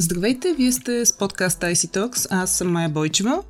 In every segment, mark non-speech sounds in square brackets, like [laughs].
Здравейте, вие сте с подкаст IC Talks, аз съм Майя Бойчева.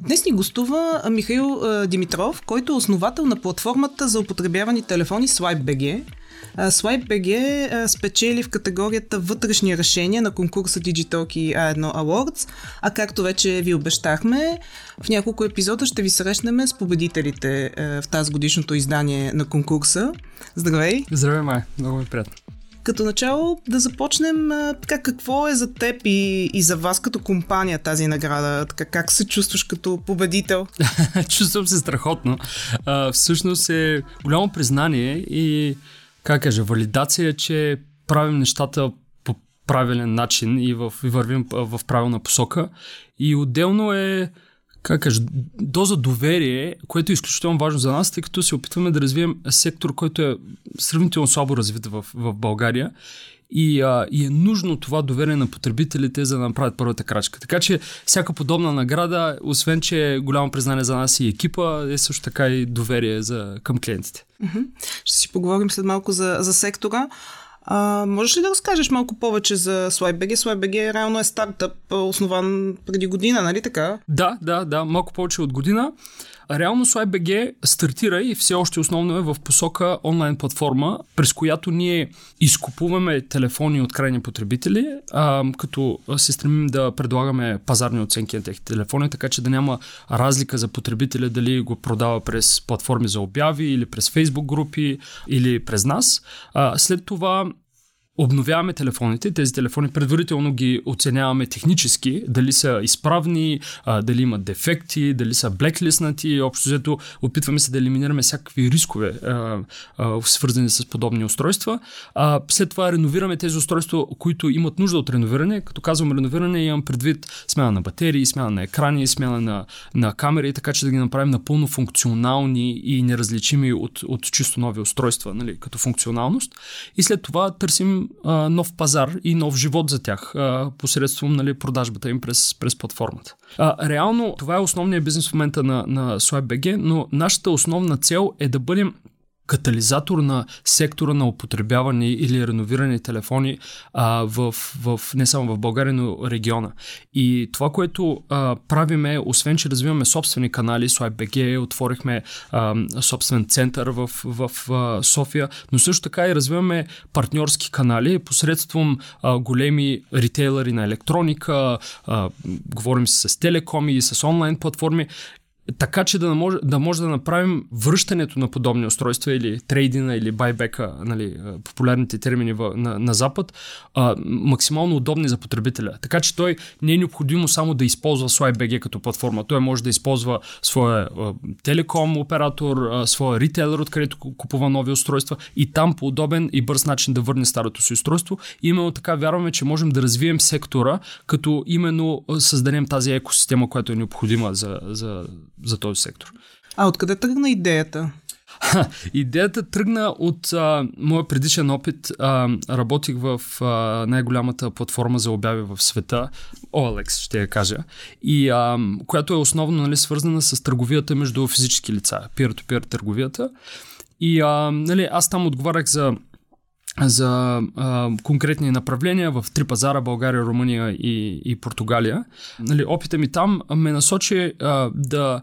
Днес ни гостува Михаил Димитров, който е основател на платформата за употребявани телефони SwipeBG. SwipeBG спечели в категорията вътрешни решения на конкурса Digitalki A1 Awards, а както вече ви обещахме, в няколко епизода ще ви срещнем с победителите в тази годишното издание на конкурса. Здравей! Здравей, Май! Много ми приятно. Като начало да започнем така, какво е за теб и, и за вас като компания тази награда? Така, как се чувстваш като победител? [laughs] Чувствам се страхотно. А, всъщност е голямо признание и, как кажа, валидация, че правим нещата по правилен начин и, в, и вървим в правилна посока. И отделно е как кажа, доза доверие, което е изключително важно за нас, тъй като се опитваме да развием сектор, който е сравнително слабо развит в, в България и, а, и е нужно това доверие на потребителите, за да направят първата крачка. Така че всяка подобна награда, освен че е голямо признание за нас и екипа, е също така и доверие за, към клиентите. Ще си поговорим след малко за, за сектора. А, можеш ли да разкажеш малко повече за SwipeBG? SwipeBG реално е стартъп, основан преди година, нали така? Да, да, да, малко повече от година. Реално SwipeBG стартира и все още основно е в посока онлайн платформа, през която ние изкупуваме телефони от крайни потребители, а, като се стремим да предлагаме пазарни оценки на техните телефони, така че да няма разлика за потребителя дали го продава през платформи за обяви или през Facebook групи или през нас. А, след това обновяваме телефоните. Тези телефони предварително ги оценяваме технически, дали са изправни, дали имат дефекти, дали са блеклиснати. Общо взето опитваме се да елиминираме всякакви рискове, свързани с подобни устройства. След това реновираме тези устройства, които имат нужда от реновиране. Като казвам реновиране, имам предвид смяна на батерии, смяна на екрани, смяна на, на камери, така че да ги направим напълно функционални и неразличими от, от чисто нови устройства, нали, като функционалност. И след това търсим а, нов пазар и нов живот за тях а, посредством нали, продажбата им през, през платформата. А, реално това е основният бизнес в момента на, на SwipeBG, но нашата основна цел е да бъдем катализатор на сектора на употребявани или реновирани телефони а, в, в, не само в България, но региона. И това, което а, правиме, освен че развиваме собствени канали, SwipeBG, отворихме а, собствен център в, в а, София, но също така и развиваме партньорски канали посредством а, големи ритейлери на електроника, а, говорим с телекоми и с онлайн платформи така че да може, да може да направим връщането на подобни устройства или трейдина или байбека, нали, популярните термини в, на, на Запад, а, максимално удобни за потребителя. Така че той не е необходимо само да използва SwipeBG като платформа. Той може да използва своя телеком оператор, своя ритейлер, откъдето купува нови устройства и там по удобен и бърз начин да върне старото си устройство. И именно така вярваме, че можем да развием сектора, като именно създадем тази екосистема, която е необходима за, за за този сектор. А откъде тръгна идеята? [laughs] Идеята тръгна от а, моя предишен опит. А, работих в а, най-голямата платформа за обяви в света, OLX ще я кажа, и а, която е основно нали, свързана с търговията между физически лица, peer-to-peer търговията. И а, нали, аз там отговарях за за а, конкретни направления в три пазара България, Румъния и, и Португалия. Нали, опита ми там ме насочи а, да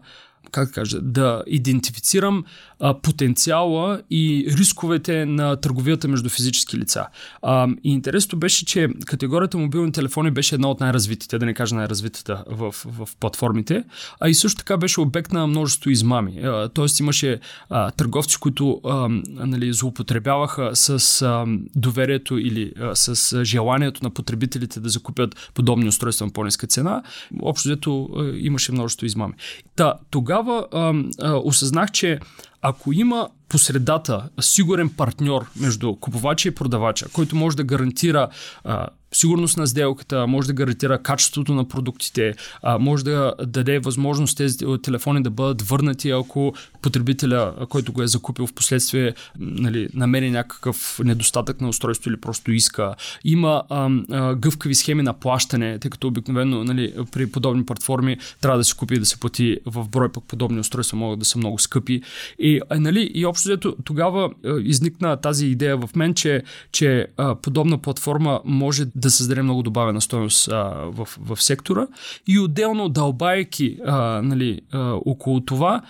как кажа, да идентифицирам а, потенциала и рисковете на търговията между физически лица. А, и интересното беше, че категорията мобилни телефони беше една от най-развитите, да не кажа най-развитата в, в платформите, а и също така беше обект на множество измами. А, тоест имаше а, търговци, които а, нали, злоупотребяваха с а, доверието или а, с желанието на потребителите да закупят подобни устройства на по-ниска цена. Общо взето имаше множество измами. Та, тогава а, а, осъзнах, че ако има по средата сигурен партньор между купувача и продавача, който може да гарантира а, сигурност на сделката, може да гарантира качеството на продуктите, а, може да даде възможност тези телефони да бъдат върнати, ако потребителя, който го е закупил в последствие, нали, намери някакъв недостатък на устройство или просто иска. Има а, а, гъвкави схеми на плащане, тъй като обикновено нали, при подобни платформи трябва да се купи и да се плати в брой, пък подобни устройства могат да са много скъпи. И И, а, нали, и общо взето тогава а, изникна тази идея в мен, че, че а, подобна платформа може да създаде много добавена стоеност а, в, в сектора. И отделно дълбайки а, нали, а, около това,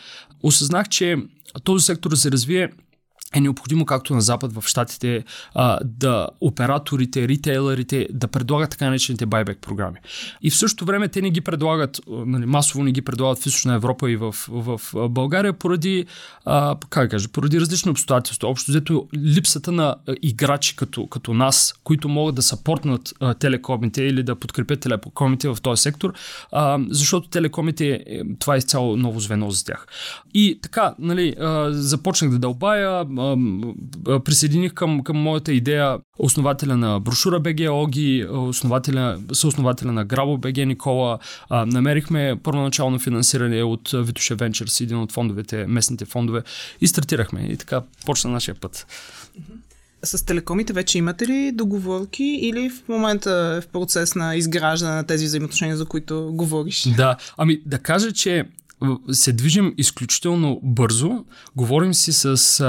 осъзнах, че този сектор се развие е необходимо, както на Запад, в Штатите, да операторите, ритейлерите да предлагат така наречените байбек програми. И в същото време те не ги предлагат, нали, масово не ги предлагат в Източна Европа и в, в, България поради, как кажа, поради различни обстоятелства. Общо взето липсата на играчи като, като нас, които могат да съпортнат телекомите или да подкрепят телекомите в този сектор, защото телекомите, е, това е изцяло ново звено за тях. И така, нали, започнах да дълбая, присъединих към, към моята идея основателя на брошура БГ Оги, основателя, съоснователя на Грабо БГ Никола. А, намерихме първоначално финансиране от Витуше Венчърс, един от фондовете, местните фондове и стартирахме. И така почна нашия път. С телекомите вече имате ли договорки или в момента е в процес на изграждане на тези взаимоотношения, за които говориш? Да, ами да кажа, че се движим изключително бързо. Говорим си с а,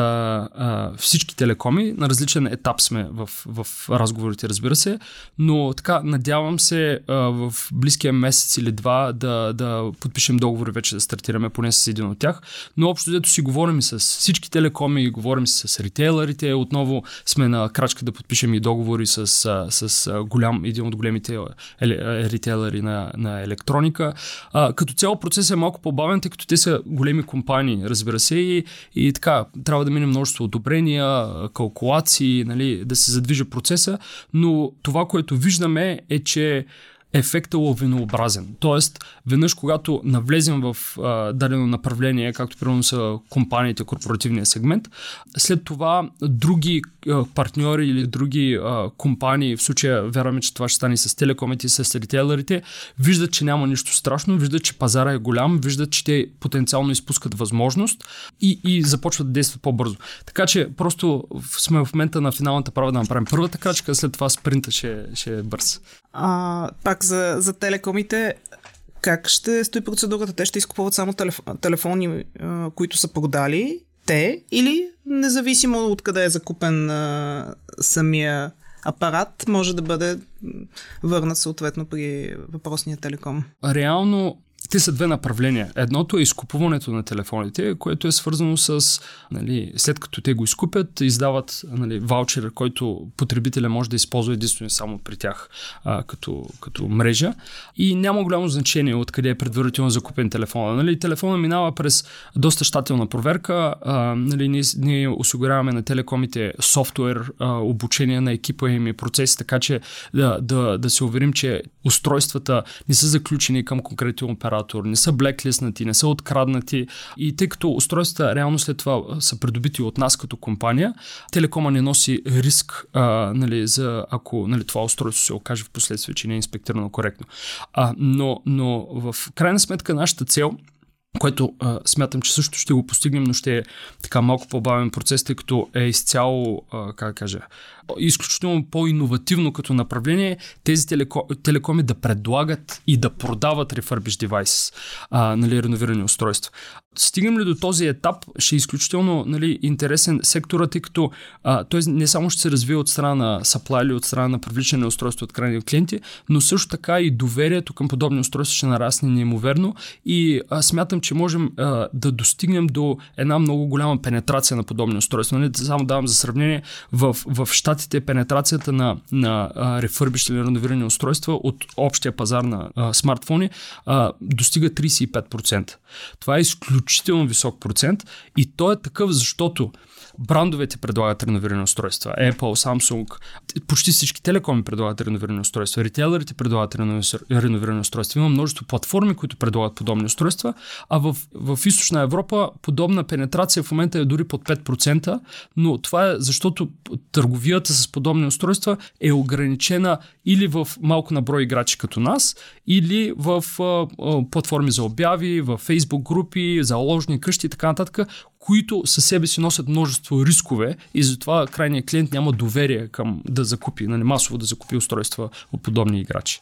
а, всички телекоми. На различен етап сме в, в разговорите, разбира се. Но така, надявам се а, в близкия месец или два да, да подпишем договори вече да стартираме поне с един от тях. Но общо дето си говорим с всички телекоми, говорим си с ритейлерите. Отново сме на крачка да подпишем и договори с, с, с голям, един от големите ритейлери на, на електроника. А, като цяло процес е малко по забавен, тъй като те са големи компании, разбира се, и, и така, трябва да мине множество одобрения, калкулации, нали, да се задвижа процеса, но това, което виждаме е, че ефекта лавинообразен. Тоест, веднъж когато навлезем в а, дадено направление, както примерно са компаниите, корпоративния сегмент, след това други а, партньори или други а, компании, в случая вярваме, че това ще стане с телекомите и с ритейлерите, виждат, че няма нищо страшно, виждат, че пазара е голям, виждат, че те потенциално изпускат възможност и, и започват да действат по-бързо. Така че просто сме в момента на финалната права да направим първата крачка, след това спринта ще, ще е бърз. А, пак за, за телекомите, как ще стои процедурата? Те ще изкупуват само телеф, телефони, а, които са продали те или независимо от къде е закупен а, самия апарат, може да бъде върнат съответно при въпросния телеком? Реално те са две направления. Едното е изкупуването на телефоните, което е свързано с, нали, след като те го изкупят, издават нали, ваучер, който потребителя може да използва единствено само при тях а, като, като мрежа. И няма голямо значение откъде е предварително закупен телефона. Нали, телефона минава през доста щателна проверка. А, нали, ние, ние осигуряваме на телекомите софтуер, а, обучение на екипа им и процеси, така че да, да, да се уверим, че устройствата не са заключени към конкретен оператор оператор, не са блеклиснати, не са откраднати и тъй като устройствата реално след това са придобити от нас като компания, телекома не носи риск, а, нали, за ако нали, това устройство се окаже в последствие, че не е инспектирано коректно. А, но, но в крайна сметка нашата цел което а, смятам, че също ще го постигнем, но ще е така малко по-бавен процес, тъй като е изцяло, а, как да кажа, изключително по-инновативно като направление тези телеко, телекоми да предлагат и да продават refurbished devices, а, нали, реновирани устройства. Стигнем ли до този етап, ще е изключително нали, интересен секторът, тъй като а, той не само ще се развие от страна на supply или от страна на привличане на устройства от крайни клиенти, но също така и доверието към подобни устройства ще нарасне неимоверно и а, смятам, че можем а, да достигнем до една много голяма пенетрация на подобни устройства. Нали, само давам за сравнение, в, в Штатите пенетрацията на, на рефърбищи или реновирани устройства от общия пазар на а, смартфони а, достига 35%. Това е изключително висок процент. И то е такъв, защото брандовете предлагат реновирани устройства. Apple, Samsung, почти всички телекоми предлагат реновирани устройства. Ритейлерите предлагат реновирани устройства. Има множество платформи, които предлагат подобни устройства, а в, в източна Европа подобна пенетрация в момента е дори под 5%, но това е защото търговията с подобни устройства е ограничена или в малко на брой играчи като нас, или в а, а, платформи за обяви, в Facebook групи, за ложни къщи и така нататък, които със себе си носят множество рискове и затова крайният клиент няма доверие към да закупи, нали, масово да закупи устройства от подобни играчи.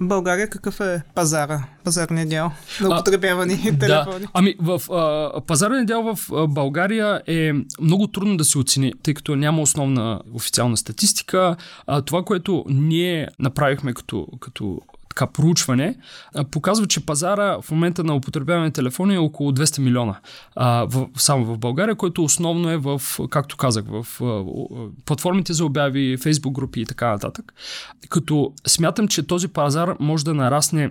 В България какъв е пазара, пазарния дял на употребявани а, телефони? Да. Ами в а, пазарния дял в а, България е много трудно да се оцени, тъй като няма основна официална статистика. А, това, което ние направихме като, като така проучване, показва, че пазара в момента на употребяване телефони е около 200 милиона а, в, само в България, който основно е в, както казах, в а, платформите за обяви, фейсбук групи и така нататък. Като смятам, че този пазар може да нарасне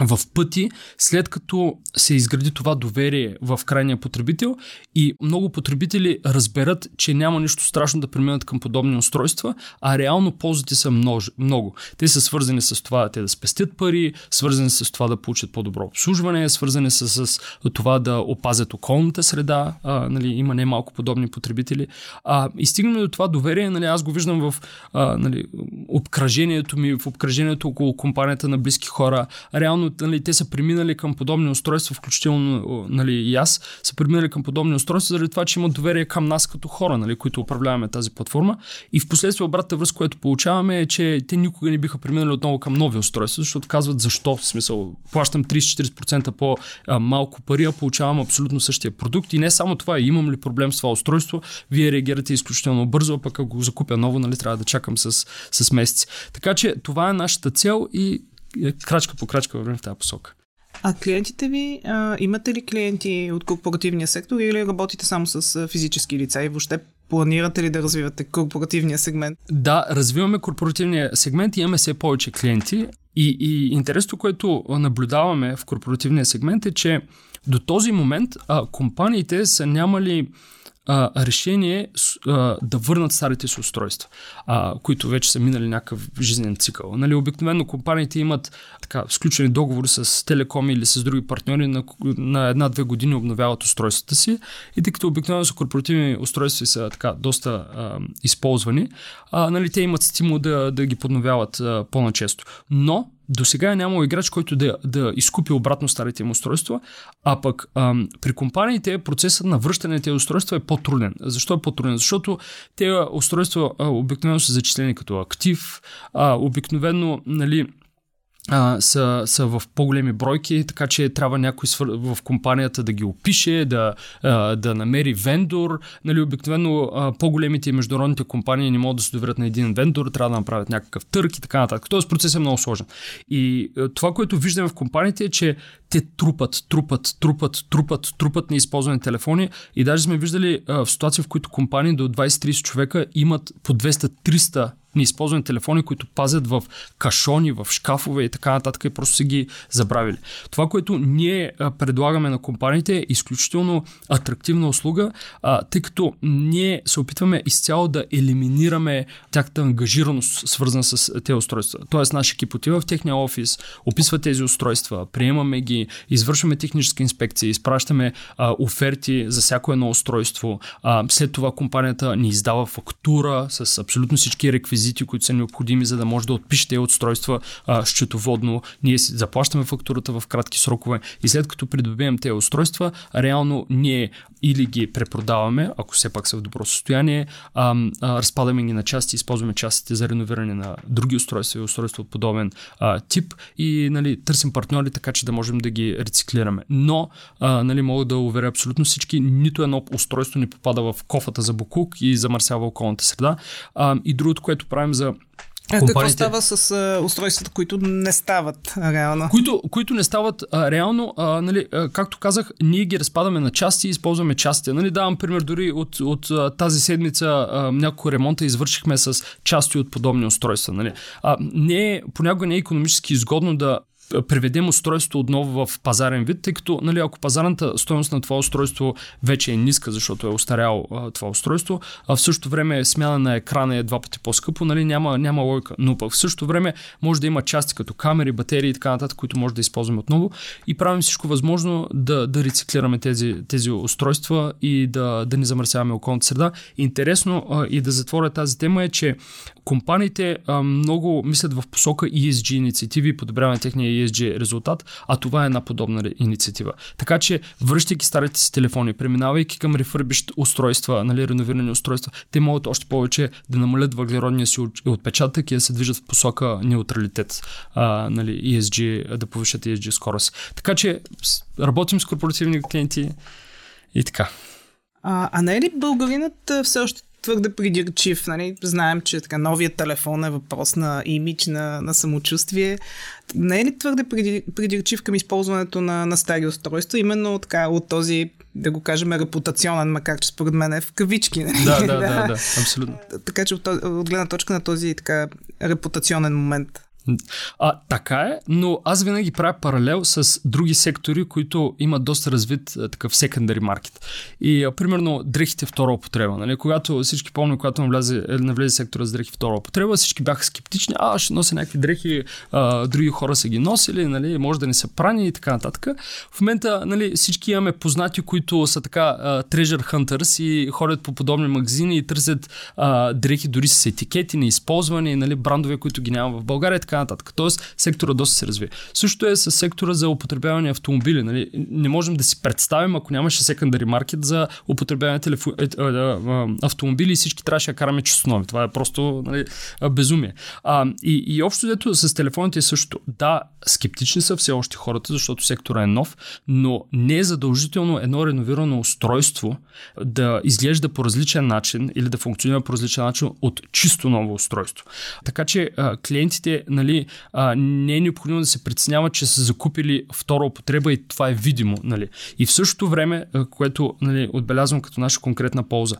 в пъти, след като се изгради това доверие в крайния потребител и много потребители разберат, че няма нищо страшно да преминат към подобни устройства, а реално ползите са много. Те са свързани с това те да спестят пари, свързани с това да получат по-добро обслужване, свързани с, с това да опазят околната среда. А, нали, има немалко подобни потребители. А, и стигнем до това доверие, нали, аз го виждам в а, нали, обкръжението ми, в обкръжението около компанията на близки хора. Реално нали, те са преминали към подобни устройства, включително нали, и аз, са преминали към подобни устройства, заради това, че имат доверие към нас като хора, нали, които управляваме тази платформа. И в последствие обратната връзка, която получаваме е, че те никога не биха преминали отново към нови устройства, защото казват защо. В смисъл, плащам 30-40% по-малко пари, а получавам абсолютно същия продукт. И не само това, имам ли проблем с това устройство, вие реагирате изключително бързо, а пък ако го закупя ново, нали, трябва да чакам с, с месеци. Така че това е нашата цел и крачка по крачка вървим в тази посока. А клиентите ви, а, имате ли клиенти от корпоративния сектор или работите само с физически лица и въобще планирате ли да развивате корпоративния сегмент? Да, развиваме корпоративния сегмент и имаме все повече клиенти. И, и интересното, което наблюдаваме в корпоративния сегмент е, че до този момент а, компаниите са нямали а, решение а, да върнат старите си устройства, а, които вече са минали някакъв жизнен цикъл. Нали, обикновено компаниите имат така, сключени договори с телекоми или с други партньори на, на една-две години обновяват устройствата си и тъй като обикновено са корпоративни устройства са така доста а, използвани, а, нали, те имат стимул да, да ги подновяват а, по-начесто. Но до сега е нямало играч, който да, да изкупи обратно старите им устройства, а пък ам, при компаниите процесът на връщане на тези устройства е по-труден. Защо е по-труден? Защото тези устройства а, обикновено са зачислени като актив, а, обикновено нали, а, са, са в по-големи бройки, така че трябва някой свър... в компанията да ги опише, да, а, да намери вендор. Нали, обикновено а, по-големите и международните компании не могат да се доверят на един вендор, трябва да направят някакъв търк и така нататък. Този процес е много сложен. И а, това, което виждаме в компаниите е, че те трупат, трупат, трупат, трупат, трупат неизползвани телефони и даже сме виждали а, в ситуации, в които компании до 20-30 човека имат по 200-300 неизползвани телефони, които пазят в кашони, в шкафове и така нататък и просто са ги забравили. Това, което ние предлагаме на компаниите е изключително атрактивна услуга, тъй като ние се опитваме изцяло да елиминираме тяхната ангажираност, свързана с тези устройства. Тоест, наш екип отива в техния офис, описва тези устройства, приемаме ги, извършваме технически инспекции, изпращаме оферти за всяко едно устройство. След това компанията ни издава фактура с абсолютно всички реквизити реквизити, които са необходими, за да може да отпишете отстройства а, счетоводно. Ние си заплащаме фактурата в кратки срокове и след като придобием тези устройства, реално ние или ги препродаваме, ако все пак са в добро състояние, а, а, разпадаме ги на части, използваме частите за реновиране на други устройства и устройства от подобен а, тип и нали, търсим партньори, така че да можем да ги рециклираме. Но а, нали, мога да уверя абсолютно всички, нито едно устройство не попада в кофата за букук и замърсява околната среда. А, и другото, което правим за а какво става с а, устройствата, които не стават реално? Които, които не стават а, реално, а, нали, а, както казах, ние ги разпадаме на части и използваме частите. Нали, давам пример дори от, от а, тази седмица а, някои ремонта извършихме с части от подобни устройства. Нали. А, не понякога не е економически изгодно да преведем устройството отново в пазарен вид, тъй като нали, ако пазарната стоеност на това устройство вече е ниска, защото е устаряло това устройство, а в същото време смяна на екрана е два пъти по-скъпо, нали, няма, няма логика. Но пък в същото време може да има части като камери, батерии и така нататък, които може да използваме отново и правим всичко възможно да, да рециклираме тези, тези устройства и да, да не замърсяваме околната среда. Интересно а, и да затворя тази тема е, че компаниите а, много мислят в посока ESG инициативи и подобряване на техния ESG резултат, а това е една подобна инициатива. Така че, връщайки старите си телефони, преминавайки към рефърбищ устройства, нали, реновирани устройства, те могат още повече да намалят въглеродния си отпечатък и да се движат в посока неутралитет, а, нали, ESG, да повишат ESG скорост. Така че работим с корпоративни клиенти и така. А, а не е ли българинът все още твърде придирчив. Нали? Знаем, че така, новият телефон е въпрос на имидж, на, на самочувствие. Не е ли твърде придирчив към използването на, на стари устройства, именно така от този да го кажем, репутационен, макар че според мен е в кавички. Нали? Да, да, да, [laughs] да, да, абсолютно. Така че от, от гледна точка на този така репутационен момент. А, така е, но аз винаги правя паралел с други сектори, които имат доста развит а, такъв секундари маркет. И а, примерно дрехите втора употреба. Нали? Когато всички помня, когато навлезе, е, навлезе сектора с дрехи втора употреба, всички бяха скептични. А, ще нося някакви дрехи, а, други хора са ги носили, нали? може да не са прани и така нататък. В момента нали, всички имаме познати, които са така а, treasure hunters и ходят по подобни магазини и търсят а, дрехи дори с етикети, неизползвани, нали, брандове, които ги няма в България така нататък. Тоест, сектора доста се развие. Също е с сектора за употребяване автомобили. Нали? Не можем да си представим, ако нямаше секундари маркет за употребяване телефо... е, е, е, автомобили и всички трябваше да караме честнови. Това е просто нали, безумие. А, и, и общо дето с телефоните е също. Да, скептични са все още хората, защото сектора е нов, но не е задължително едно реновирано устройство да изглежда по различен начин или да функционира по различен начин от чисто ново устройство. Така че клиентите нали, нали, а, не е необходимо да се преценява, че са закупили втора употреба и това е видимо. Нали. И в същото време, което нали, отбелязвам като наша конкретна полза,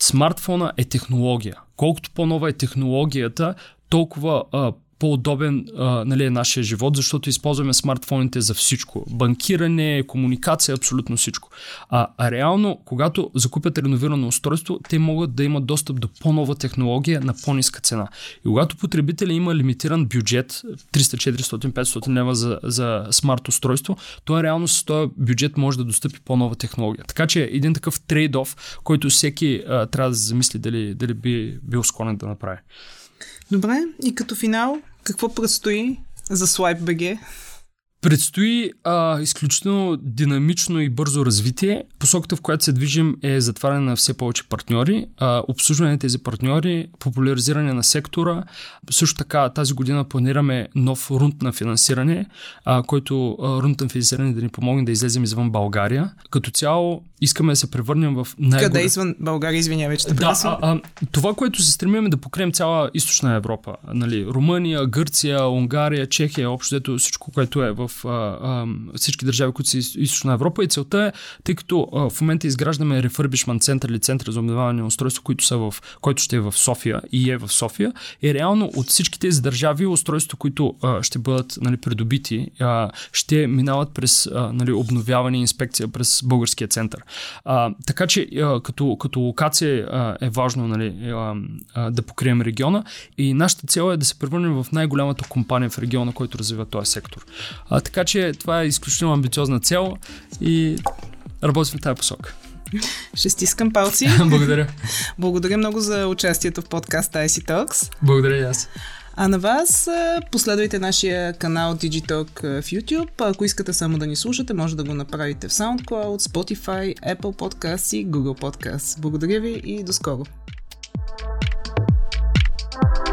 смартфона е технология. Колкото по-нова е технологията, толкова а, по-удобен а, нали, е нашия живот, защото използваме смартфоните за всичко. Банкиране, комуникация, абсолютно всичко. А, а реално, когато закупят реновирано устройство, те могат да имат достъп до по-нова технология на по-ниска цена. И когато потребителя има лимитиран бюджет, 300, 400, 500 лева за, за смарт устройство, то реално с този бюджет може да достъпи по-нова технология. Така че един такъв трейд-оф, който всеки а, трябва да замисли дали, дали би бил склонен да направи. Добре, и като финал, какво предстои за SwipeBG? Предстои а, изключително динамично и бързо развитие. Посоката, в която се движим е затваряне на все повече партньори, а, обслужване на тези партньори, популяризиране на сектора. Също така тази година планираме нов рунд на финансиране, а, който а, рунд на финансиране да ни помогне да излезем извън България. Като цяло искаме да се превърнем в най Къде извън България, извинявай, че да, а, а, Това, което се стремим е да покрием цяла източна Европа. Нали, Румъния, Гърция, Унгария, Чехия, общо всичко, което е в всички държави, които са източна Европа и целта е, тъй като в момента изграждаме рефърбишман център или център за обновяване на устройства, които са в, който ще е в София и е в София, и реално от всички тези държави устройства, които ще бъдат нали, придобити, ще минават през нали, обновяване и инспекция през българския център. Така че като, като локация е важно нали, да покрием региона и нашата цел е да се превърнем в най-голямата компания в региона, който развива този сектор. А, така че това е изключително амбициозна цел и работим в тази посока. Ще стискам палци. [laughs] Благодаря. Благодаря много за участието в подкаста IC Talks. Благодаря и аз. А на вас последвайте нашия канал Digitalk в YouTube. Ако искате само да ни слушате, може да го направите в SoundCloud, Spotify, Apple Podcasts и Google Podcasts. Благодаря ви и до скоро! thank you